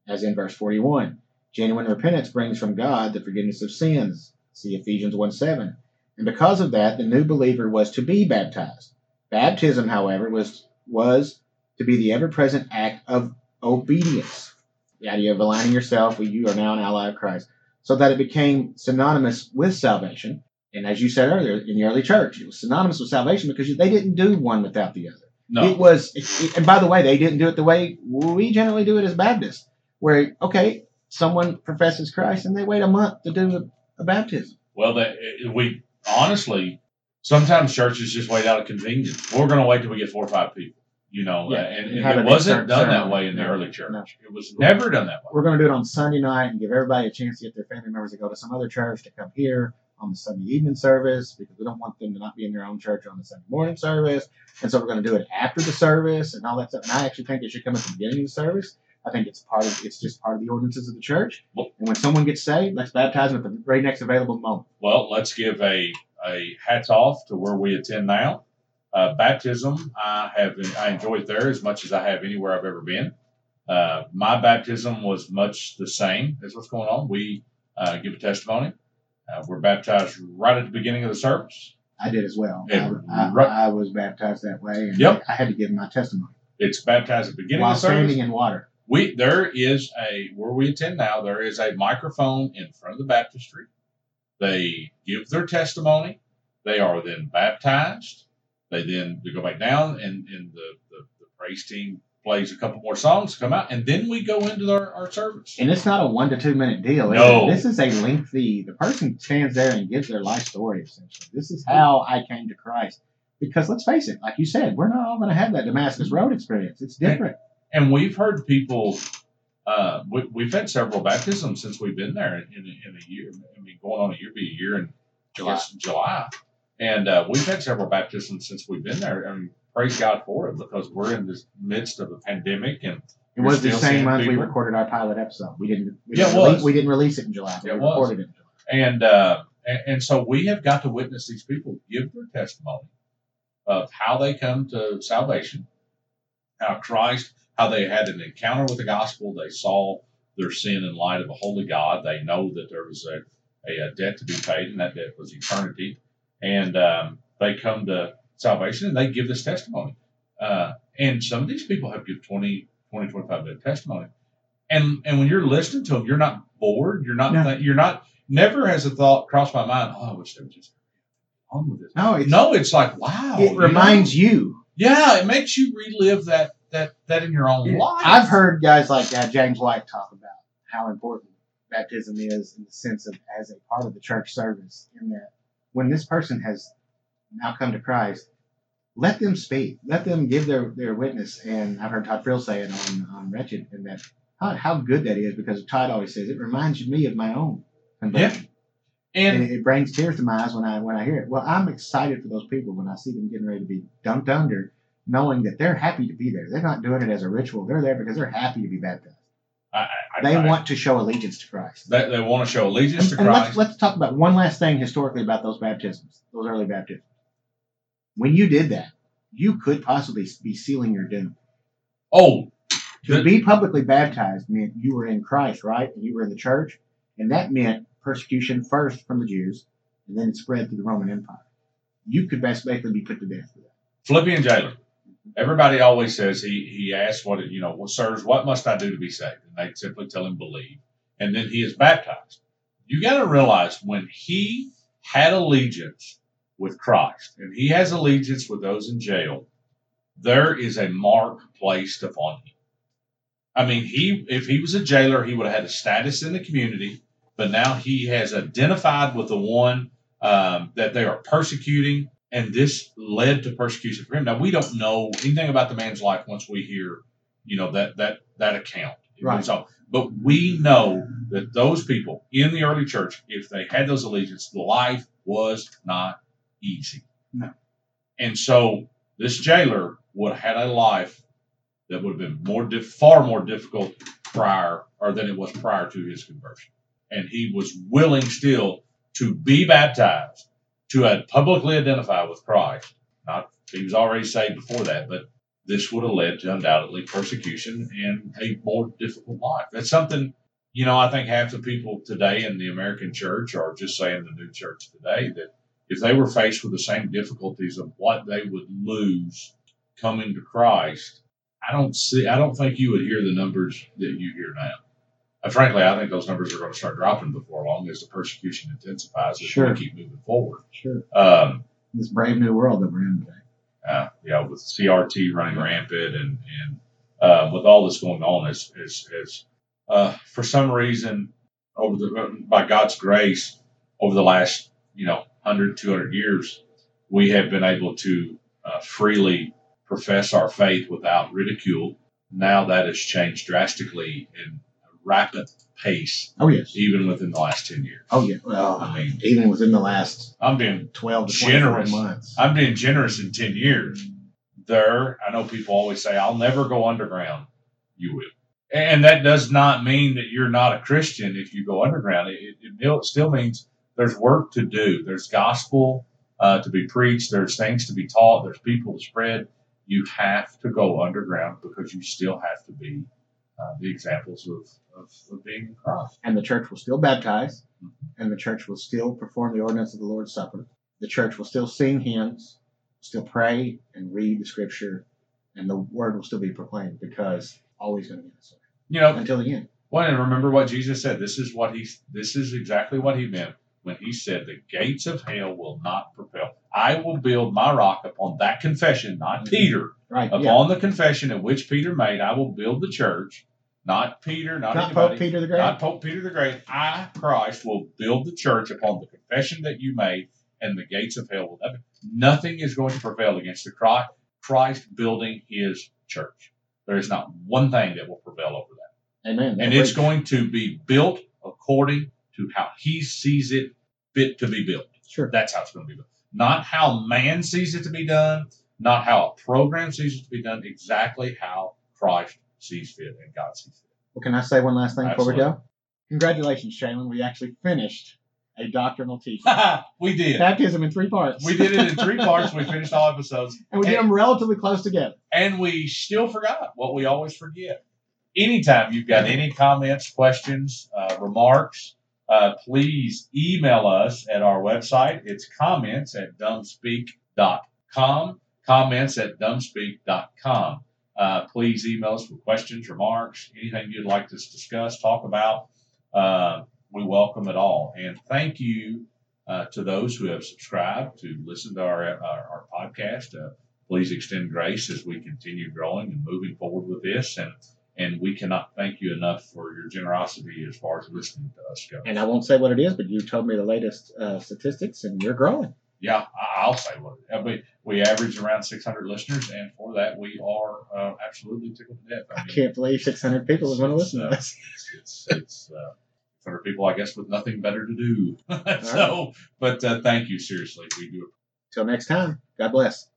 as in verse 41. Genuine repentance brings from God the forgiveness of sins. See Ephesians 1 7. And because of that, the new believer was to be baptized. Baptism, however, was, was to be the ever present act of obedience. The idea of aligning yourself with you are now an ally of Christ, so that it became synonymous with salvation. And as you said earlier, in the early church, it was synonymous with salvation because they didn't do one without the other. No. It was, it, and by the way, they didn't do it the way we generally do it as Baptists, where okay, someone professes Christ and they wait a month to do a, a baptism. Well, that we honestly sometimes churches just wait out of convenience. We're going to wait till we get four or five people, you know, Yeah, and, and and it wasn't done that way in the early church. no. It was never done that way. We're going to do it on Sunday night and give everybody a chance to get their family members to go to some other church to come here on the Sunday evening service because we don't want them to not be in their own church on the Sunday morning service. And so we're going to do it after the service and all that stuff. And I actually think it should come at the beginning of the service. I think it's part of it's just part of the ordinances of the church. And when someone gets saved, let's baptize them at the very next available moment. Well, let's give a, a hats off to where we attend now. Uh, baptism, I have I enjoyed there as much as I have anywhere I've ever been. Uh, my baptism was much the same as what's going on. We uh, give a testimony. Uh, we're baptized right at the beginning of the service. I did as well. I, I, right. I was baptized that way, and Yep. I had to give my testimony It's baptized at the beginning while of the service. standing in water. We there is a where we attend now. There is a microphone in front of the baptistry. They give their testimony. They are then baptized. They then they go back down, and and the the, the praise team plays a couple more songs, come out, and then we go into our, our service. And it's not a one to two minute deal. No. This is a lengthy, the person stands there and gives their life story essentially. This is how I came to Christ. Because let's face it, like you said, we're not all going to have that Damascus Road experience. It's different. And we've heard people. Uh, we, we've had several baptisms since we've been there in, in, in a year. I mean, going on a year, be a year in July. July. July. And uh, we've had several baptisms since we've been there. I mean, praise God for it because we're in the midst of a pandemic and It was the same seeing month we recorded our pilot episode. We didn't. We Yeah, didn't it release, was. We didn't release it in July. But It we was. recorded it in July. and, uh, and and so we have got to witness these people give their testimony of how they come to salvation, how Christ, how they had an encounter with the gospel, they saw their sin in light of a holy God, they know that there was a, a, debt to be paid, and that debt was eternity, and um, they come to salvation and they give this testimony. Uh, and some of these people have give 20, 20 25 minute testimony. And and when you're listening to them, you're not bored. You're not. No. You're not. Never has a thought crossed my mind. Oh, I wish they would just on with it. No, it's, No, it's like wow. it you reminds know? you. Yeah, it makes you relive that that that in your own life. I've heard guys like uh, James White talk about how important baptism is in the sense of as a part of the church service. In that, when this person has now come to Christ, let them speak, let them give their, their witness. And I've heard Todd Friel say it on, on Wretched, and that how, how good that is because Todd always says it reminds me of my own conversion. and and it brings tears to my eyes when I when I hear it. Well, I'm excited for those people when I see them getting ready to be dunked under, knowing that they're happy to be there. They're not doing it as a ritual. They're there because they're happy to be baptized. I, I, They I, want to show allegiance to Christ. they, they want to show allegiance to And, and let's Christ. let's talk about one last thing historically about those baptisms, those early baptisms. When you did that, you could possibly be sealing your doom. oh, To Good. be publicly baptized meant you were in Christ, right? And you were in the church, and that meant persecution first from the Jews, and then it spread through the Roman Empire. You could basically be put to death for that. Philippian jailer. Everybody always says he he asks what you know, well, sirs, what must I do to be saved? And they simply tell him believe, and then he is baptized. You got to realize when he had allegiance with Christ, and he has allegiance with those in jail, there is a mark placed upon him. I mean, he if he was a jailer, he would have had a status in the community, but now he has identified with the one um, that they are persecuting, and this led to persecution for him. Now we don't know anything about the man's life once we hear, you know, that that that account. Right. So. But we know that those people in the early church, if they had those allegiances, the life was not easy. No. And so this jailer would have had a life that would have been more far more difficult prior or than it was prior to his conversion. And he was willing still to be baptized, to publicly identify with Christ. Not he was already saved before that, but this would have led to undoubtedly persecution and a more difficult life. That's something, you know, I think half the people today in the American church or just saying the new church today that if they were faced with the same difficulties of what they would lose coming to Christ, I don't see, I don't think you would hear the numbers that you hear now. Uh, frankly, I think those numbers are going to start dropping before long as the persecution intensifies as Sure. we keep moving forward. Sure. Um, This brave new world that we're in today. uh, yeah, with CRT running rampant and and uh, with all this going on, is is is uh, for some reason over the by God's grace over the last you know 100, 200 years, we have been able to uh, freely profess our faith without ridicule. Now that has changed drastically in a rapid pace, Oh yes. even within the last ten years. Oh yeah. Well, I mean, even within the last I'm being twelve to Generous. months. I'm being generous in 10 years. There, I know people always say, I'll never go underground. You will. And that does not mean that you're not a Christian if you go underground. It, it, it still means there's work to do. There's gospel uh, to be preached. There's things to be taught. There's people to spread. You have to go underground because you still have to be uh, the examples of, of, of being in Christ. and the church will still baptize, and the church will still perform the ordinance of the Lord's Supper. The church will still sing hymns, still pray and read the scripture, and the word will still be proclaimed because always going to be necessary You know, until the end. Well, and remember what Jesus said. This is what he. This is exactly what he meant when he said, "The gates of hell will not prevail. I will build my rock upon that confession, not Mhm. Peter. Right? Upon yeah. the confession in which Peter made, I will build the church, not Peter, not, Not anybody, Pope Peter the Great. not Pope Peter the Great. I, Christ, will build the church upon the confession that you made, and the gates of hell will not. Nothing is going to prevail against the Christ, Christ building His church. There is not one thing that will prevail over that, Amen. and it's going to be built according to how He sees it fit to be built. Sure. That's how it's going to be built. Not how man sees it to be done, not how a program sees it to be done, exactly how Christ sees fit and God sees fit. Well, can I say one last thing before we Absolutely. go? Congratulations, Shaylin. We actually finished a doctrinal teaching. we did. Baptism in three parts. We did it in three parts. We finished all episodes. and we did them relatively close together. And we still forgot what we always forget. Anytime you've got any comments, questions, uh, remarks, uh, please email us at our website. It's comments at dumbspeak.com. Comments at dumbspeak.com. Uh, please email us with questions, remarks, anything you'd like to discuss, talk about. Uh, we welcome it all. And thank you uh, to those who have subscribed to listen to our, our, our podcast. Uh, please extend grace as we continue growing and moving forward with this. And and we cannot thank you enough for your generosity as far as listening to us go. And I won't say what it is, but you told me the latest uh, statistics, and you're growing. Yeah, I- I'll say what. We, we average around 600 listeners, and for that, we are uh, absolutely tickled to death. I can't believe 600 people are going to listen to this. It's, it's, it's uh, for people, I guess, with nothing better to do. so, but uh, thank you, seriously. We do it Till next time, God bless.